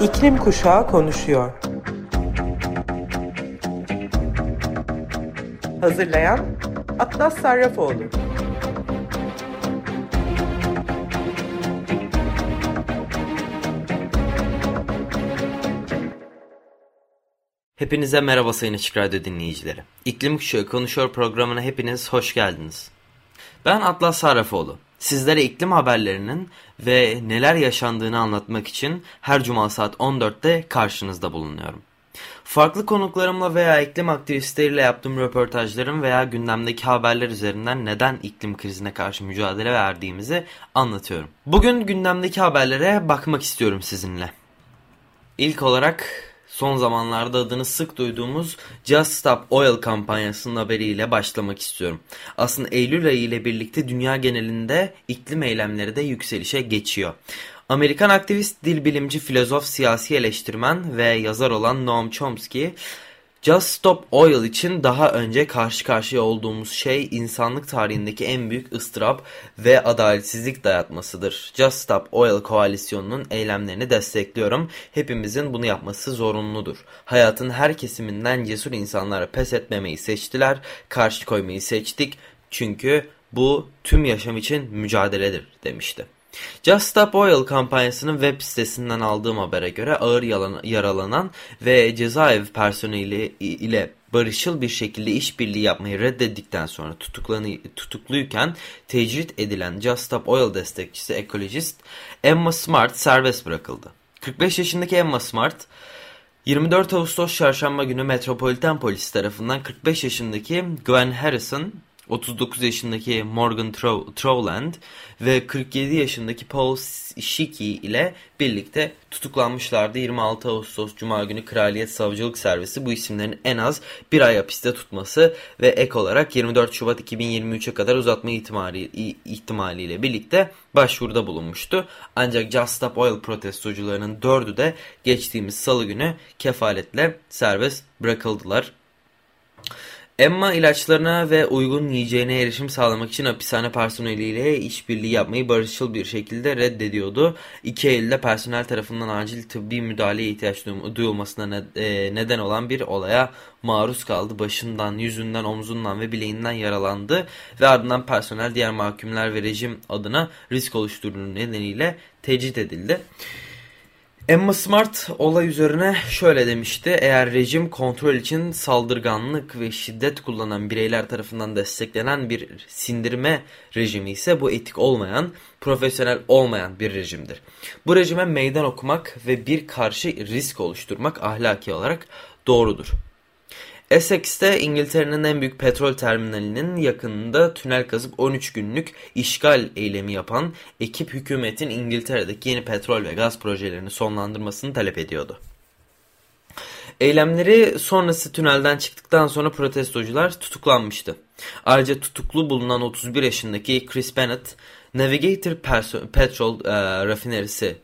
İklim Kuşağı konuşuyor. Hazırlayan Atlas Sarrafoğlu. Hepinize merhaba Sayın Açık Radyo dinleyicileri. İklim Kuşağı Konuşuyor programına hepiniz hoş geldiniz. Ben Atlas Sarrafoğlu. Sizlere iklim haberlerinin ve neler yaşandığını anlatmak için her cuma saat 14'te karşınızda bulunuyorum. Farklı konuklarımla veya iklim aktivistleriyle yaptığım röportajlarım veya gündemdeki haberler üzerinden neden iklim krizine karşı mücadele verdiğimizi anlatıyorum. Bugün gündemdeki haberlere bakmak istiyorum sizinle. İlk olarak son zamanlarda adını sık duyduğumuz Just Stop Oil kampanyasının haberiyle başlamak istiyorum. Aslında Eylül ayı ile birlikte dünya genelinde iklim eylemleri de yükselişe geçiyor. Amerikan aktivist, dil bilimci, filozof, siyasi eleştirmen ve yazar olan Noam Chomsky Just Stop Oil için daha önce karşı karşıya olduğumuz şey insanlık tarihindeki en büyük ıstırap ve adaletsizlik dayatmasıdır. Just Stop Oil koalisyonunun eylemlerini destekliyorum. Hepimizin bunu yapması zorunludur. Hayatın her kesiminden cesur insanlara pes etmemeyi seçtiler, karşı koymayı seçtik. Çünkü bu tüm yaşam için mücadeledir demişti. Just Stop Oil kampanyasının web sitesinden aldığım habere göre ağır yaralanan ve cezaevi personeli ile barışçıl bir şekilde işbirliği yapmayı reddettikten sonra tutukluyken tecrit edilen Just Stop Oil destekçisi ekolojist Emma Smart serbest bırakıldı. 45 yaşındaki Emma Smart 24 Ağustos çarşamba günü Metropolitan Polis tarafından 45 yaşındaki Gwen Harrison 39 yaşındaki Morgan Trowland ve 47 yaşındaki Paul Shiki ile birlikte tutuklanmışlardı. 26 Ağustos Cuma günü Kraliyet Savcılık Servisi bu isimlerin en az bir ay hapiste tutması ve ek olarak 24 Şubat 2023'e kadar uzatma ihtimali, ihtimaliyle birlikte başvuruda bulunmuştu. Ancak Just Stop Oil protestocularının dördü de geçtiğimiz salı günü kefaletle serbest bırakıldılar. Emma ilaçlarına ve uygun yiyeceğine erişim sağlamak için hapishane personeliyle işbirliği yapmayı barışçıl bir şekilde reddediyordu. 2 Eylül'de personel tarafından acil tıbbi müdahaleye ihtiyaç duyulmasına e, neden olan bir olaya maruz kaldı. Başından, yüzünden, omzundan ve bileğinden yaralandı ve ardından personel diğer mahkumlar ve rejim adına risk oluşturduğu nedeniyle tecrit edildi. Emma Smart olay üzerine şöyle demişti. Eğer rejim kontrol için saldırganlık ve şiddet kullanan bireyler tarafından desteklenen bir sindirme rejimi ise bu etik olmayan, profesyonel olmayan bir rejimdir. Bu rejime meydan okumak ve bir karşı risk oluşturmak ahlaki olarak doğrudur. Essex'te İngiltere'nin en büyük petrol terminalinin yakınında tünel kazıp 13 günlük işgal eylemi yapan ekip hükümetin İngiltere'deki yeni petrol ve gaz projelerini sonlandırmasını talep ediyordu. Eylemleri sonrası tünelden çıktıktan sonra protestocular tutuklanmıştı. Ayrıca tutuklu bulunan 31 yaşındaki Chris Bennett, Navigator Petrol e, rafinerisi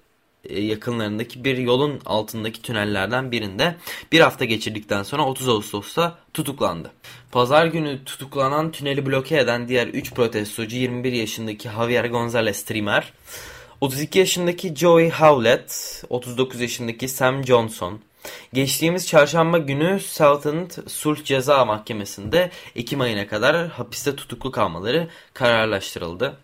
yakınlarındaki bir yolun altındaki tünellerden birinde bir hafta geçirdikten sonra 30 Ağustos'ta tutuklandı. Pazar günü tutuklanan tüneli bloke eden diğer 3 protestocu 21 yaşındaki Javier González Trimer, 32 yaşındaki Joey Howlett, 39 yaşındaki Sam Johnson, Geçtiğimiz çarşamba günü Southend Sulh Ceza Mahkemesi'nde Ekim ayına kadar hapiste tutuklu kalmaları kararlaştırıldı.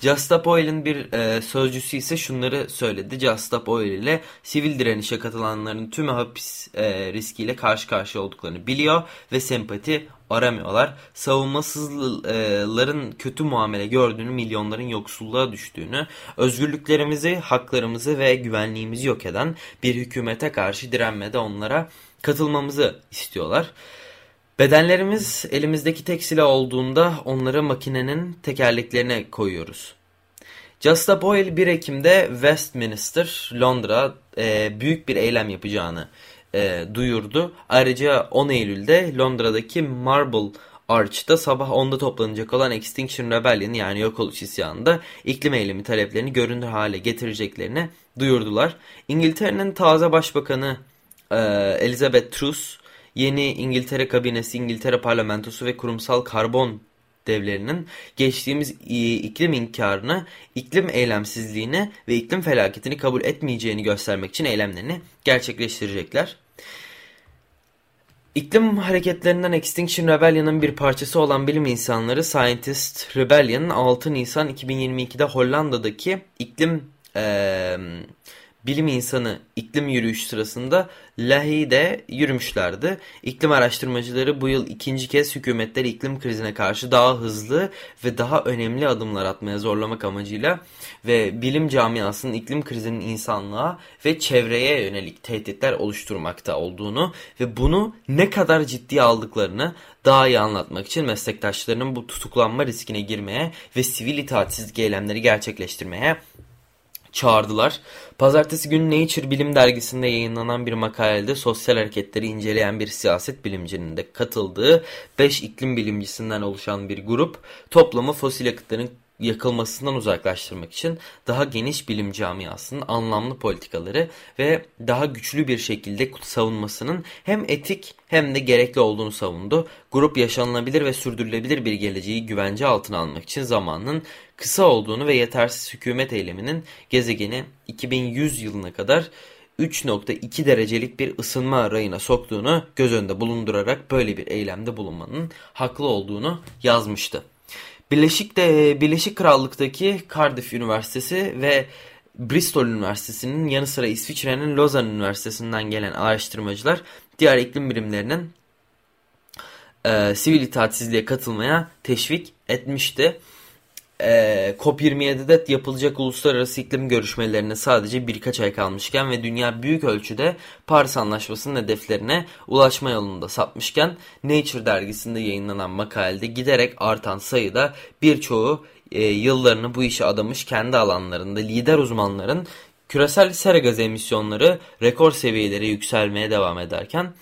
Just Stop Oil'in bir e, sözcüsü ise şunları söyledi. Just Stop Oil ile sivil direnişe katılanların tümü hapis e, riskiyle karşı karşıya olduklarını biliyor ve sempati aramıyorlar. Savunmasızların kötü muamele gördüğünü, milyonların yoksulluğa düştüğünü, özgürlüklerimizi, haklarımızı ve güvenliğimizi yok eden bir hükümete karşı direnmede onlara katılmamızı istiyorlar. Bedenlerimiz elimizdeki tek silah olduğunda onları makinenin tekerleklerine koyuyoruz. Just Boyle 1 Ekim'de Westminster, Londra e, büyük bir eylem yapacağını e, duyurdu. Ayrıca 10 Eylül'de Londra'daki Marble Arch'ta sabah 10'da toplanacak olan Extinction Rebellion yani yok oluş isyanında iklim eylemi taleplerini görünür hale getireceklerini duyurdular. İngiltere'nin taze başbakanı e, Elizabeth Truss Yeni İngiltere kabinesi, İngiltere parlamentosu ve kurumsal karbon devlerinin geçtiğimiz iklim inkarını, iklim eylemsizliğini ve iklim felaketini kabul etmeyeceğini göstermek için eylemlerini gerçekleştirecekler. İklim hareketlerinden Extinction Rebellion'ın bir parçası olan bilim insanları Scientist Rebellion 6 Nisan 2022'de Hollanda'daki iklim e, bilim insanı iklim yürüyüş sırasında Lahey'de yürümüşlerdi. İklim araştırmacıları bu yıl ikinci kez hükümetleri iklim krizine karşı daha hızlı ve daha önemli adımlar atmaya zorlamak amacıyla ve bilim camiasının iklim krizinin insanlığa ve çevreye yönelik tehditler oluşturmakta olduğunu ve bunu ne kadar ciddi aldıklarını daha iyi anlatmak için meslektaşlarının bu tutuklanma riskine girmeye ve sivil itaatsizlik eylemleri gerçekleştirmeye çağırdılar. Pazartesi günü Nature Bilim Dergisi'nde yayınlanan bir makalede sosyal hareketleri inceleyen bir siyaset bilimcinin de katıldığı 5 iklim bilimcisinden oluşan bir grup toplamı fosil yakıtların yakılmasından uzaklaştırmak için daha geniş bilim camiasının anlamlı politikaları ve daha güçlü bir şekilde savunmasının hem etik hem de gerekli olduğunu savundu. Grup yaşanılabilir ve sürdürülebilir bir geleceği güvence altına almak için zamanının kısa olduğunu ve yetersiz hükümet eyleminin gezegeni 2100 yılına kadar 3.2 derecelik bir ısınma rayına soktuğunu göz önünde bulundurarak böyle bir eylemde bulunmanın haklı olduğunu yazmıştı. Birleşik de Birleşik Krallık'taki Cardiff Üniversitesi ve Bristol Üniversitesi'nin yanı sıra İsviçre'nin Lozan Üniversitesi'nden gelen araştırmacılar diğer iklim birimlerinin e, sivil itaatsizliğe katılmaya teşvik etmişti e, COP27'de yapılacak uluslararası iklim görüşmelerine sadece birkaç ay kalmışken ve dünya büyük ölçüde Paris Anlaşması'nın hedeflerine ulaşma yolunda sapmışken Nature dergisinde yayınlanan makalede giderek artan sayıda birçoğu e, yıllarını bu işe adamış kendi alanlarında lider uzmanların küresel sera gazı emisyonları rekor seviyelere yükselmeye devam ederken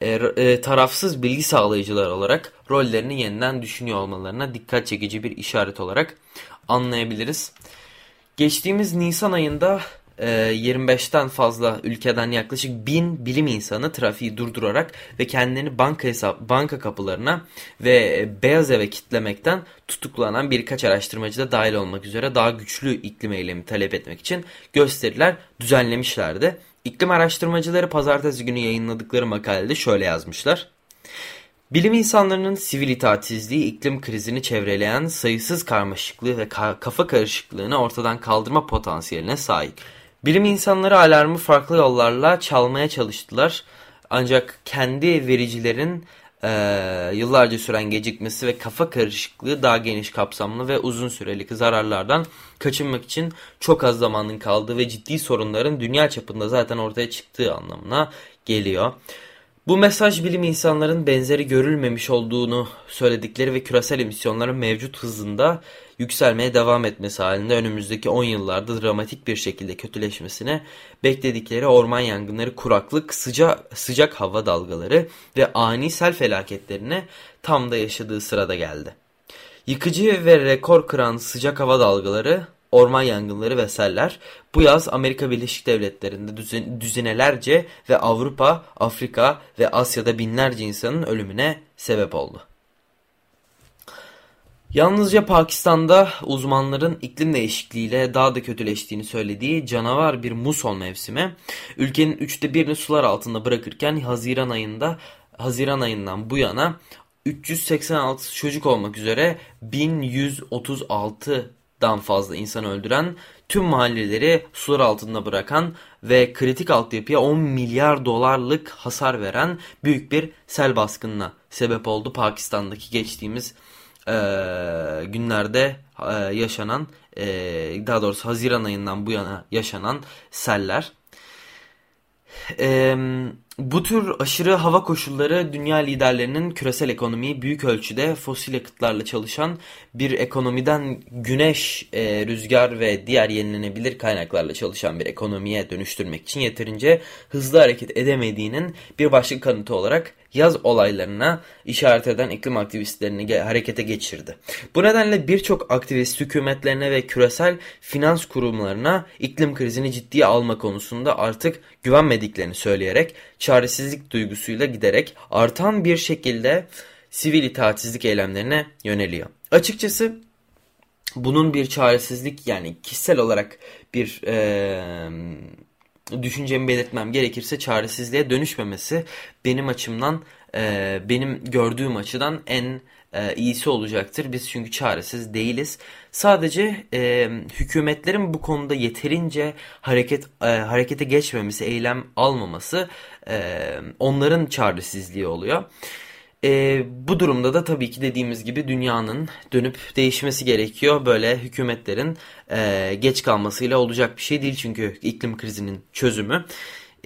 e, e, tarafsız bilgi sağlayıcılar olarak rollerini yeniden düşünüyor olmalarına dikkat çekici bir işaret olarak anlayabiliriz. Geçtiğimiz Nisan ayında 25'ten e, fazla ülkeden yaklaşık 1000 bilim insanı trafiği durdurarak ve kendini banka hesap banka kapılarına ve beyaz eve kitlemekten tutuklanan birkaç araştırmacı da dahil olmak üzere daha güçlü iklim eylemi talep etmek için gösteriler düzenlemişlerdi. İklim araştırmacıları pazartesi günü yayınladıkları makalede şöyle yazmışlar. Bilim insanlarının sivil itaatsizliği iklim krizini çevreleyen sayısız karmaşıklığı ve ka kafa karışıklığını ortadan kaldırma potansiyeline sahip. Bilim insanları alarmı farklı yollarla çalmaya çalıştılar. Ancak kendi vericilerin e, yıllarca süren gecikmesi ve kafa karışıklığı daha geniş kapsamlı ve uzun süreli zararlardan kaçınmak için çok az zamanın kaldığı ve ciddi sorunların dünya çapında zaten ortaya çıktığı anlamına geliyor. Bu mesaj bilim insanların benzeri görülmemiş olduğunu söyledikleri ve küresel emisyonların mevcut hızında yükselmeye devam etmesi halinde önümüzdeki 10 yıllarda dramatik bir şekilde kötüleşmesine bekledikleri orman yangınları, kuraklık, sıcak, sıcak hava dalgaları ve ani sel felaketlerine tam da yaşadığı sırada geldi. Yıkıcı ve rekor kıran sıcak hava dalgaları orman yangınları ve seller bu yaz Amerika Birleşik Devletleri'nde düzinelerce ve Avrupa, Afrika ve Asya'da binlerce insanın ölümüne sebep oldu. Yalnızca Pakistan'da uzmanların iklim değişikliğiyle daha da kötüleştiğini söylediği canavar bir muson mevsimi ülkenin üçte birini sular altında bırakırken Haziran ayında Haziran ayından bu yana 386 çocuk olmak üzere 1136 dan fazla insan öldüren, tüm mahalleleri sular altında bırakan ve kritik altyapıya 10 milyar dolarlık hasar veren büyük bir sel baskınına sebep oldu. Pakistan'daki geçtiğimiz e, günlerde e, yaşanan, e, daha doğrusu Haziran ayından bu yana yaşanan seller. Eee bu tür aşırı hava koşulları dünya liderlerinin küresel ekonomiyi büyük ölçüde fosil yakıtlarla çalışan bir ekonomiden güneş, e, rüzgar ve diğer yenilenebilir kaynaklarla çalışan bir ekonomiye dönüştürmek için yeterince hızlı hareket edemediğinin bir başka kanıtı olarak yaz olaylarına işaret eden iklim aktivistlerini harekete geçirdi. Bu nedenle birçok aktivist hükümetlerine ve küresel finans kurumlarına iklim krizini ciddiye alma konusunda artık güvenmediklerini söyleyerek çaresizlik duygusuyla giderek artan bir şekilde sivil itaatsizlik eylemlerine yöneliyor. açıkçası bunun bir çaresizlik yani kişisel olarak bir e, düşüncemi belirtmem gerekirse çaresizliğe dönüşmemesi benim açımdan e, benim gördüğüm açıdan en e, iyisi olacaktır. Biz çünkü çaresiz değiliz. Sadece e, hükümetlerin bu konuda yeterince hareket e, harekete geçmemesi, eylem almaması e, onların çaresizliği oluyor. E, bu durumda da tabii ki dediğimiz gibi dünyanın dönüp değişmesi gerekiyor. Böyle hükümetlerin e, geç kalmasıyla olacak bir şey değil çünkü iklim krizinin çözümü.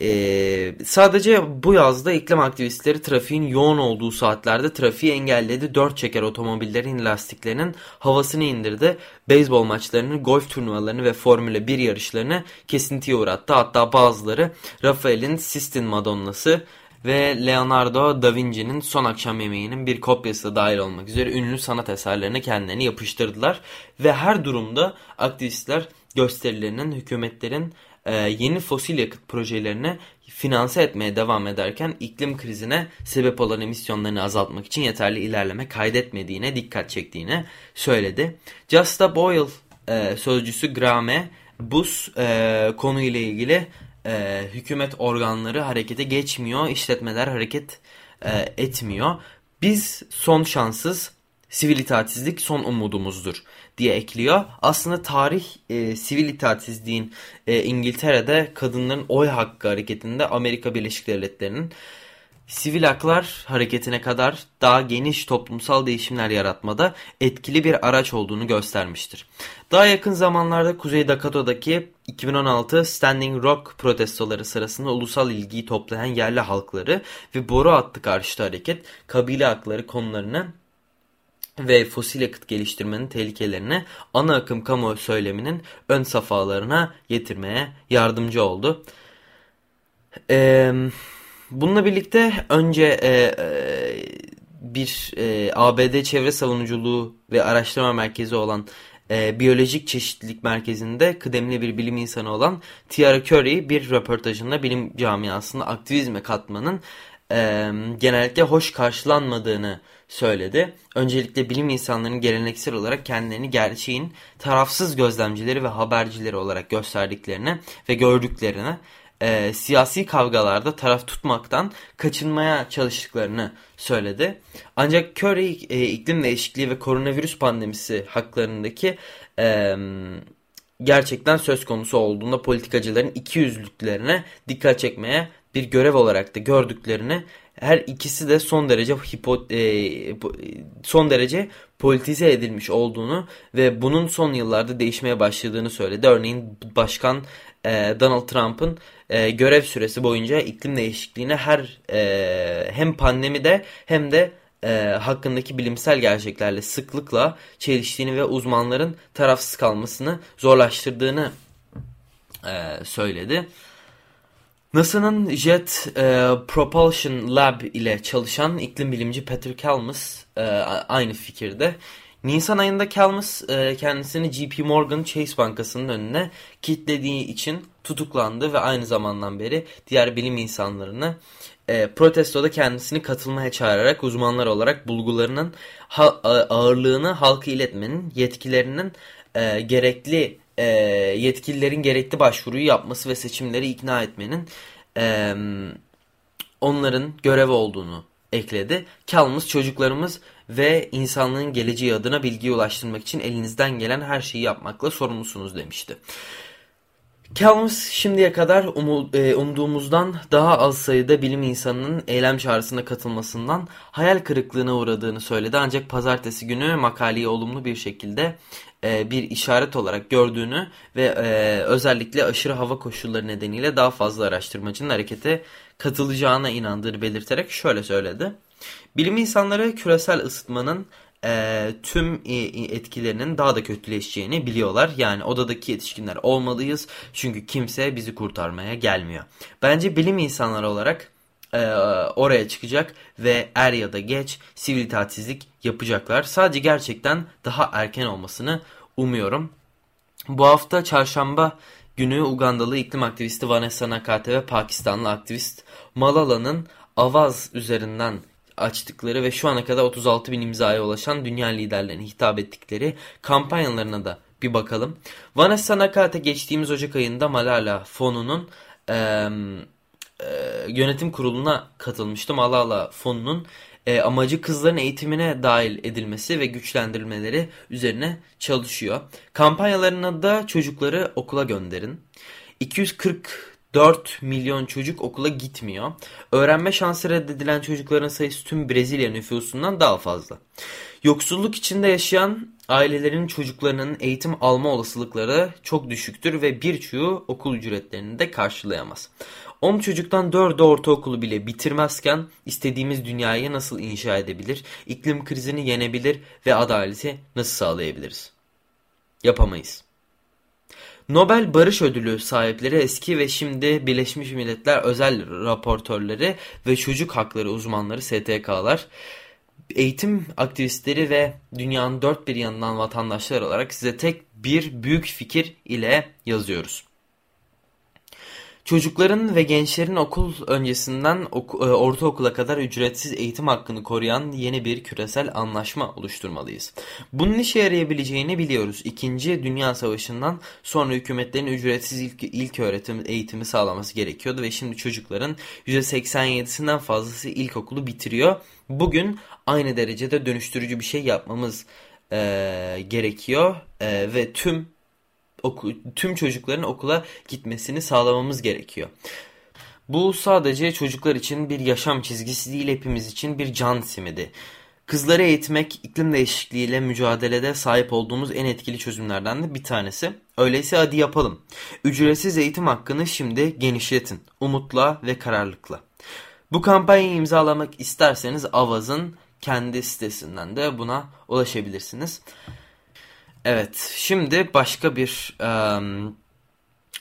Ee, sadece bu yazda iklim aktivistleri trafiğin yoğun olduğu saatlerde trafiği engelledi. Dört çeker otomobillerin lastiklerinin havasını indirdi. Beyzbol maçlarını, golf turnuvalarını ve Formula 1 yarışlarını kesintiye uğrattı. Hatta bazıları Rafael'in Sistine Madonna'sı ve Leonardo da Vinci'nin Son Akşam Yemeği'nin bir kopyası da dahil olmak üzere ünlü sanat eserlerine kendilerini yapıştırdılar. Ve her durumda aktivistler gösterilerinin, hükümetlerin e, yeni fosil yakıt projelerini finanse etmeye devam ederken iklim krizine sebep olan emisyonlarını azaltmak için yeterli ilerleme kaydetmediğine dikkat çektiğini söyledi. Just Stop Oil e, sözcüsü Grame Bus e, konuyla ilgili e, hükümet organları harekete geçmiyor, işletmeler hareket e, etmiyor. Biz son şanssız, sivil itaatsizlik son umudumuzdur diye ekliyor. Aslında tarih e, sivil itaatsizliğin e, İngiltere'de kadınların oy hakkı hareketinde Amerika Birleşik Devletleri'nin sivil haklar hareketine kadar daha geniş toplumsal değişimler yaratmada etkili bir araç olduğunu göstermiştir. Daha yakın zamanlarda Kuzey Dakota'daki 2016 Standing Rock protestoları sırasında ulusal ilgiyi toplayan yerli halkları ve boru hattı karşıtı hareket kabile hakları konularını ve fosil yakıt geliştirmenin tehlikelerini ana akım kamu söyleminin ön safhalarına getirmeye yardımcı oldu. Eee Bununla birlikte önce e, e, bir e, ABD Çevre Savunuculuğu ve Araştırma Merkezi olan e, Biyolojik Çeşitlilik Merkezi'nde kıdemli bir bilim insanı olan Tiara Curry bir röportajında bilim camiasında aktivizme katmanın e, genellikle hoş karşılanmadığını söyledi. Öncelikle bilim insanlarının geleneksel olarak kendilerini gerçeğin tarafsız gözlemcileri ve habercileri olarak gösterdiklerini ve gördüklerini e, siyasi kavgalarda taraf tutmaktan kaçınmaya çalıştıklarını söyledi. Ancak Curry e, iklim değişikliği ve koronavirüs pandemisi haklarındaki e, gerçekten söz konusu olduğunda politikacıların iki yüzlüklerine dikkat çekmeye bir görev olarak da gördüklerini her ikisi de son derece hipo, e, son derece politize edilmiş olduğunu ve bunun son yıllarda değişmeye başladığını söyledi. Örneğin Başkan e, Donald Trump'ın e, görev süresi boyunca iklim değişikliğine her e, hem pandemide hem de e, hakkındaki bilimsel gerçeklerle sıklıkla çeliştiğini ve uzmanların tarafsız kalmasını zorlaştırdığını e, söyledi. NASA'nın Jet e, Propulsion Lab ile çalışan iklim bilimci Peter Kalmus e, aynı fikirde. Nisan ayında Kalmus e, kendisini JP Morgan Chase Bankası'nın önüne kilitlediği için tutuklandı ve aynı zamandan beri diğer bilim insanlarını e, protestoda kendisini katılmaya çağırarak uzmanlar olarak bulgularının ha, ağırlığını halka iletmenin yetkilerinin e, gerekli e, yetkililerin gerekli başvuruyu yapması ve seçimleri ikna etmenin e, onların görevi olduğunu ekledi. Kalmız çocuklarımız ve insanlığın geleceği adına bilgiyi ulaştırmak için elinizden gelen her şeyi yapmakla sorumlusunuz demişti. Kalmus şimdiye kadar e, umduğumuzdan daha az sayıda bilim insanının eylem çağrısına katılmasından hayal kırıklığına uğradığını söyledi. Ancak pazartesi günü makaleyi olumlu bir şekilde e, bir işaret olarak gördüğünü ve e, özellikle aşırı hava koşulları nedeniyle daha fazla araştırmacının harekete katılacağına inandığını belirterek şöyle söyledi. Bilim insanları küresel ısıtmanın e, tüm etkilerinin daha da kötüleşeceğini biliyorlar. Yani odadaki yetişkinler olmalıyız çünkü kimse bizi kurtarmaya gelmiyor. Bence bilim insanları olarak e, oraya çıkacak ve er ya da geç sivil itaatsizlik yapacaklar. Sadece gerçekten daha erken olmasını umuyorum. Bu hafta çarşamba günü Ugandalı iklim aktivisti Vanessa Nakate ve Pakistanlı aktivist Malala'nın Avaz üzerinden açtıkları ve şu ana kadar 36 bin imzaya ulaşan dünya liderlerine hitap ettikleri kampanyalarına da bir bakalım. Vanessa Nakate geçtiğimiz Ocak ayında Malala fonunun e, e, yönetim kuruluna katılmıştı. Malala fonunun e, amacı kızların eğitimine dahil edilmesi ve güçlendirilmeleri üzerine çalışıyor. Kampanyalarına da çocukları okula gönderin. 244 milyon çocuk okula gitmiyor. Öğrenme şansı reddedilen çocukların sayısı tüm Brezilya nüfusundan daha fazla. Yoksulluk içinde yaşayan ailelerin çocuklarının eğitim alma olasılıkları çok düşüktür ve birçoğu okul ücretlerini de karşılayamaz. 10 çocuktan 4'ü ortaokulu bile bitirmezken istediğimiz dünyayı nasıl inşa edebilir, iklim krizini yenebilir ve adaleti nasıl sağlayabiliriz? Yapamayız. Nobel Barış Ödülü sahipleri eski ve şimdi Birleşmiş Milletler özel raportörleri ve çocuk hakları uzmanları STK'lar eğitim aktivistleri ve dünyanın dört bir yanından vatandaşlar olarak size tek bir büyük fikir ile yazıyoruz. Çocukların ve gençlerin okul öncesinden e, ortaokula kadar ücretsiz eğitim hakkını koruyan yeni bir küresel anlaşma oluşturmalıyız. Bunun işe yarayabileceğini biliyoruz. İkinci Dünya Savaşı'ndan sonra hükümetlerin ücretsiz ilk, ilk öğretim eğitimi sağlaması gerekiyordu ve şimdi çocukların %87'sinden fazlası ilkokulu bitiriyor. Bugün aynı derecede dönüştürücü bir şey yapmamız e, gerekiyor e, ve tüm oku, tüm çocukların okula gitmesini sağlamamız gerekiyor. Bu sadece çocuklar için bir yaşam çizgisi değil hepimiz için bir can simidi. Kızları eğitmek iklim değişikliğiyle mücadelede sahip olduğumuz en etkili çözümlerden de bir tanesi. Öyleyse hadi yapalım. Ücretsiz eğitim hakkını şimdi genişletin. Umutla ve kararlılıkla. Bu kampanyayı imzalamak isterseniz Avaz'ın kendi sitesinden de buna ulaşabilirsiniz. Evet, şimdi başka bir um,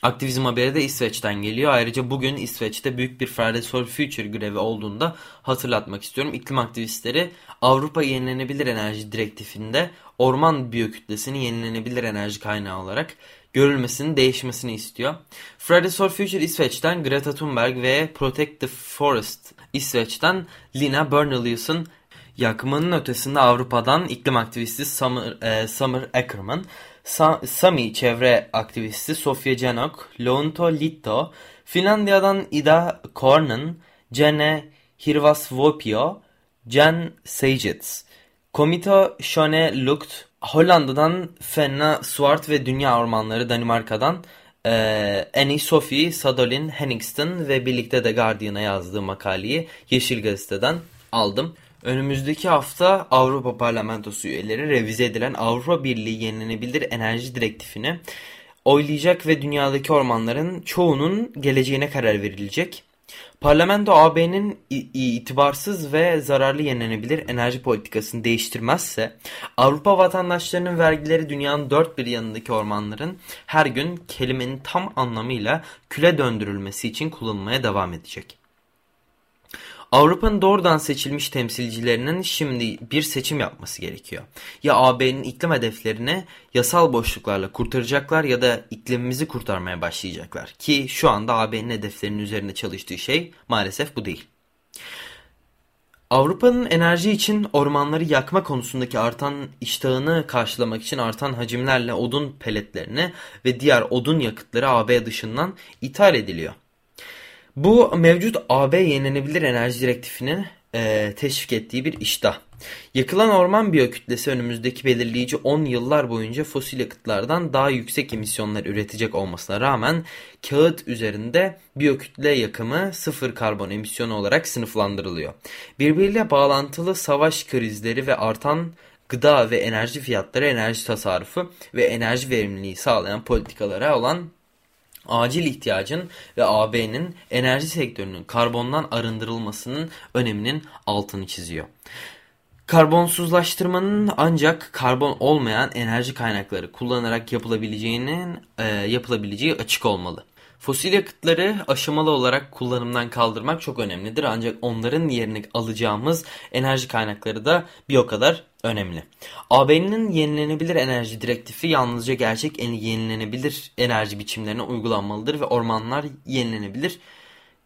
aktivizm haberi de İsveç'ten geliyor. Ayrıca bugün İsveç'te büyük bir Fridays for Future grevi olduğunda hatırlatmak istiyorum. İklim aktivistleri Avrupa Yenilenebilir Enerji Direktifinde orman biyokütlesini yenilenebilir enerji kaynağı olarak görülmesinin değişmesini istiyor. Fridays for Future İsveç'ten Greta Thunberg ve Protect the Forest İsveç'ten Lina Bernelius'un Yakmanın ötesinde Avrupa'dan iklim aktivisti Summer, e, Summer Ackerman, Sa Sami çevre aktivisti Sofia Janok, Lounto Litto, Finlandiya'dan Ida Kornen, Jene Hirvasvuopio, Jen Seijits, Komito Shone Lukt, Hollanda'dan Fenna Swart ve Dünya Ormanları Danimarka'dan e, Annie Sophie Sadolin Henningston ve birlikte de Guardian'a yazdığı makaleyi Yeşil Gazete'den aldım. Önümüzdeki hafta Avrupa Parlamentosu üyeleri revize edilen Avrupa Birliği Yenilenebilir Enerji Direktifini oylayacak ve dünyadaki ormanların çoğunun geleceğine karar verilecek. Parlamento AB'nin itibarsız ve zararlı yenilenebilir enerji politikasını değiştirmezse Avrupa vatandaşlarının vergileri dünyanın dört bir yanındaki ormanların her gün kelimenin tam anlamıyla küle döndürülmesi için kullanılmaya devam edecek. Avrupa'nın doğrudan seçilmiş temsilcilerinin şimdi bir seçim yapması gerekiyor. Ya AB'nin iklim hedeflerini yasal boşluklarla kurtaracaklar ya da iklimimizi kurtarmaya başlayacaklar. Ki şu anda AB'nin hedeflerinin üzerinde çalıştığı şey maalesef bu değil. Avrupa'nın enerji için ormanları yakma konusundaki artan iştahını karşılamak için artan hacimlerle odun peletlerini ve diğer odun yakıtları AB dışından ithal ediliyor. Bu mevcut AB yenilenebilir enerji direktifinin e, teşvik ettiği bir iştah. Yakılan orman biyokütlesi önümüzdeki belirleyici 10 yıllar boyunca fosil yakıtlardan daha yüksek emisyonlar üretecek olmasına rağmen kağıt üzerinde biyokütle yakımı sıfır karbon emisyonu olarak sınıflandırılıyor. Birbiriyle bağlantılı savaş krizleri ve artan gıda ve enerji fiyatları enerji tasarrufu ve enerji verimliliği sağlayan politikalara olan acil ihtiyacın ve AB'nin enerji sektörünün karbondan arındırılmasının öneminin altını çiziyor. Karbonsuzlaştırmanın ancak karbon olmayan enerji kaynakları kullanarak yapılabileceğinin e, yapılabileceği açık olmalı. Fosil yakıtları aşamalı olarak kullanımdan kaldırmak çok önemlidir ancak onların yerini alacağımız enerji kaynakları da bir o kadar önemli. AB'nin yenilenebilir enerji direktifi yalnızca gerçek yenilenebilir enerji biçimlerine uygulanmalıdır ve ormanlar yenilenebilir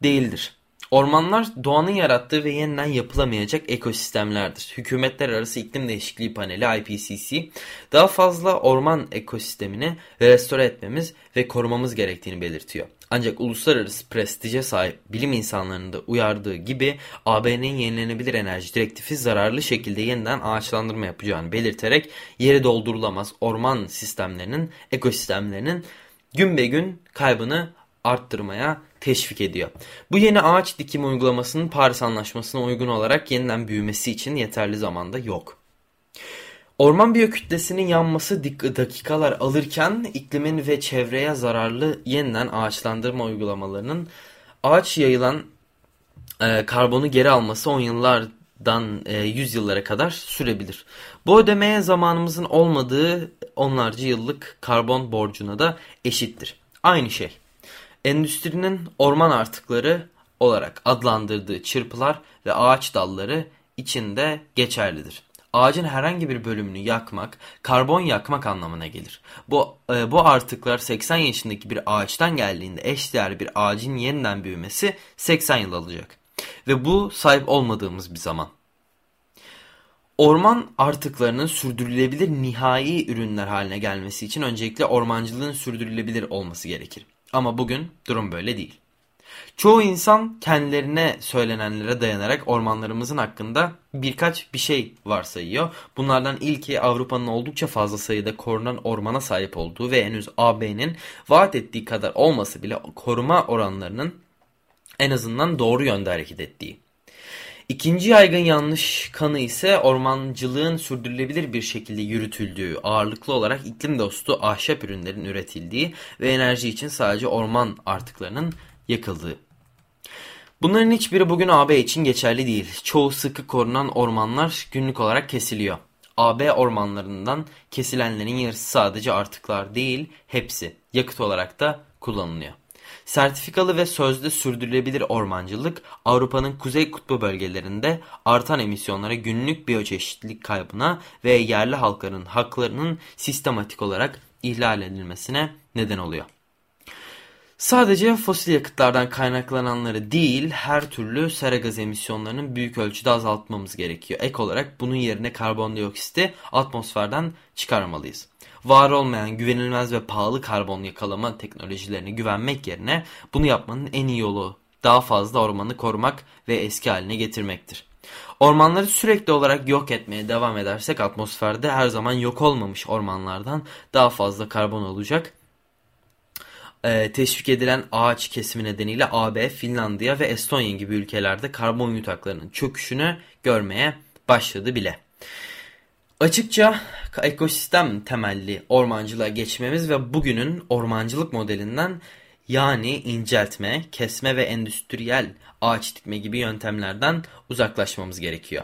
değildir. Ormanlar doğanın yarattığı ve yeniden yapılamayacak ekosistemlerdir. Hükümetler Arası İklim Değişikliği Paneli IPCC daha fazla orman ekosistemini restore etmemiz ve korumamız gerektiğini belirtiyor. Ancak uluslararası prestije sahip bilim insanlarının da uyardığı gibi AB'nin yenilenebilir enerji direktifi zararlı şekilde yeniden ağaçlandırma yapacağını belirterek yeri doldurulamaz orman sistemlerinin, ekosistemlerinin gün be gün kaybını arttırmaya teşvik ediyor. Bu yeni ağaç dikimi uygulamasının Paris Anlaşması'na uygun olarak yeniden büyümesi için yeterli zamanda yok. Orman biyokütlesinin yanması dakikalar alırken iklimin ve çevreye zararlı yeniden ağaçlandırma uygulamalarının ağaç yayılan e, karbonu geri alması 10 yıllardan e, 100 yıllara kadar sürebilir. Bu ödemeye zamanımızın olmadığı onlarca yıllık karbon borcuna da eşittir. Aynı şey endüstrinin orman artıkları olarak adlandırdığı çırpılar ve ağaç dalları içinde geçerlidir. Ağacın herhangi bir bölümünü yakmak, karbon yakmak anlamına gelir. Bu, e, bu artıklar 80 yaşındaki bir ağaçtan geldiğinde eşdeğer bir ağacın yeniden büyümesi 80 yıl alacak. Ve bu sahip olmadığımız bir zaman. Orman artıklarının sürdürülebilir nihai ürünler haline gelmesi için öncelikle ormancılığın sürdürülebilir olması gerekir. Ama bugün durum böyle değil. Çoğu insan kendilerine söylenenlere dayanarak ormanlarımızın hakkında birkaç bir şey varsayıyor. Bunlardan ilki Avrupa'nın oldukça fazla sayıda korunan ormana sahip olduğu ve henüz AB'nin vaat ettiği kadar olması bile koruma oranlarının en azından doğru yönde hareket ettiği. İkinci yaygın yanlış kanı ise ormancılığın sürdürülebilir bir şekilde yürütüldüğü, ağırlıklı olarak iklim dostu ahşap ürünlerin üretildiği ve enerji için sadece orman artıklarının yakıldığı. Bunların hiçbiri bugün AB için geçerli değil. Çoğu sıkı korunan ormanlar günlük olarak kesiliyor. AB ormanlarından kesilenlerin yarısı sadece artıklar değil, hepsi yakıt olarak da kullanılıyor. Sertifikalı ve sözde sürdürülebilir ormancılık Avrupa'nın kuzey kutbu bölgelerinde artan emisyonlara günlük biyoçeşitlilik kaybına ve yerli halkların haklarının sistematik olarak ihlal edilmesine neden oluyor. Sadece fosil yakıtlardan kaynaklananları değil her türlü sera gaz emisyonlarının büyük ölçüde azaltmamız gerekiyor. Ek olarak bunun yerine karbondioksiti atmosferden çıkarmalıyız var olmayan güvenilmez ve pahalı karbon yakalama teknolojilerine güvenmek yerine bunu yapmanın en iyi yolu daha fazla ormanı korumak ve eski haline getirmektir. Ormanları sürekli olarak yok etmeye devam edersek atmosferde her zaman yok olmamış ormanlardan daha fazla karbon olacak. Ee, teşvik edilen ağaç kesimi nedeniyle AB, Finlandiya ve Estonya gibi ülkelerde karbon yutaklarının çöküşünü görmeye başladı bile. Açıkça ekosistem temelli ormancılığa geçmemiz ve bugünün ormancılık modelinden yani inceltme, kesme ve endüstriyel ağaç dikme gibi yöntemlerden uzaklaşmamız gerekiyor.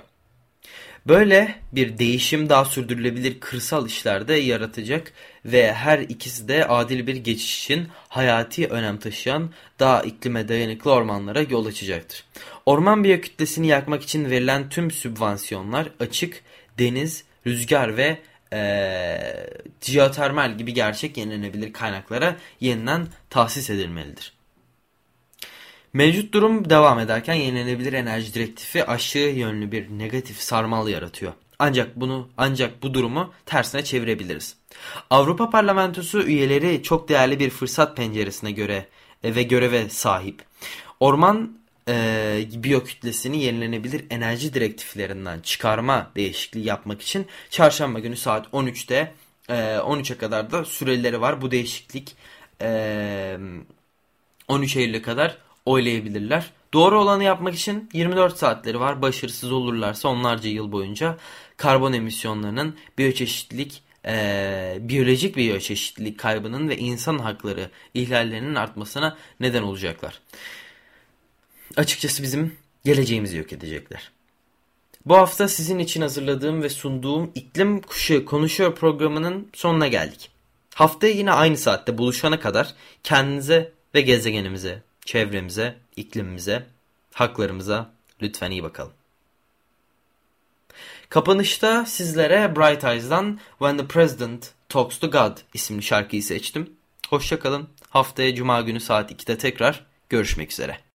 Böyle bir değişim daha sürdürülebilir kırsal işlerde yaratacak ve her ikisi de adil bir geçiş için hayati önem taşıyan daha iklime dayanıklı ormanlara yol açacaktır. Orman biyokütlesini yakmak için verilen tüm sübvansiyonlar açık, deniz, rüzgar ve e, jeotermal gibi gerçek yenilenebilir kaynaklara yeniden tahsis edilmelidir. Mevcut durum devam ederken yenilenebilir enerji direktifi aşağı yönlü bir negatif sarmal yaratıyor. Ancak bunu ancak bu durumu tersine çevirebiliriz. Avrupa Parlamentosu üyeleri çok değerli bir fırsat penceresine göre ve göreve sahip. Orman e, biyokütlesini yenilenebilir enerji direktiflerinden çıkarma değişikliği yapmak için çarşamba günü saat 13'te e, 13'e kadar da süreleri var. Bu değişiklik e, 13 Eylül'e kadar oylayabilirler. Doğru olanı yapmak için 24 saatleri var. Başarısız olurlarsa onlarca yıl boyunca karbon emisyonlarının biyoçeşitlilik e, biyolojik biyoçeşitlilik kaybının ve insan hakları ihlallerinin artmasına neden olacaklar açıkçası bizim geleceğimizi yok edecekler. Bu hafta sizin için hazırladığım ve sunduğum İklim Kuşu Konuşuyor programının sonuna geldik. Haftaya yine aynı saatte buluşana kadar kendinize ve gezegenimize, çevremize, iklimimize, haklarımıza lütfen iyi bakalım. Kapanışta sizlere Bright Eyes'dan When the President Talks to God isimli şarkıyı seçtim. Hoşçakalın. Haftaya Cuma günü saat 2'de tekrar görüşmek üzere.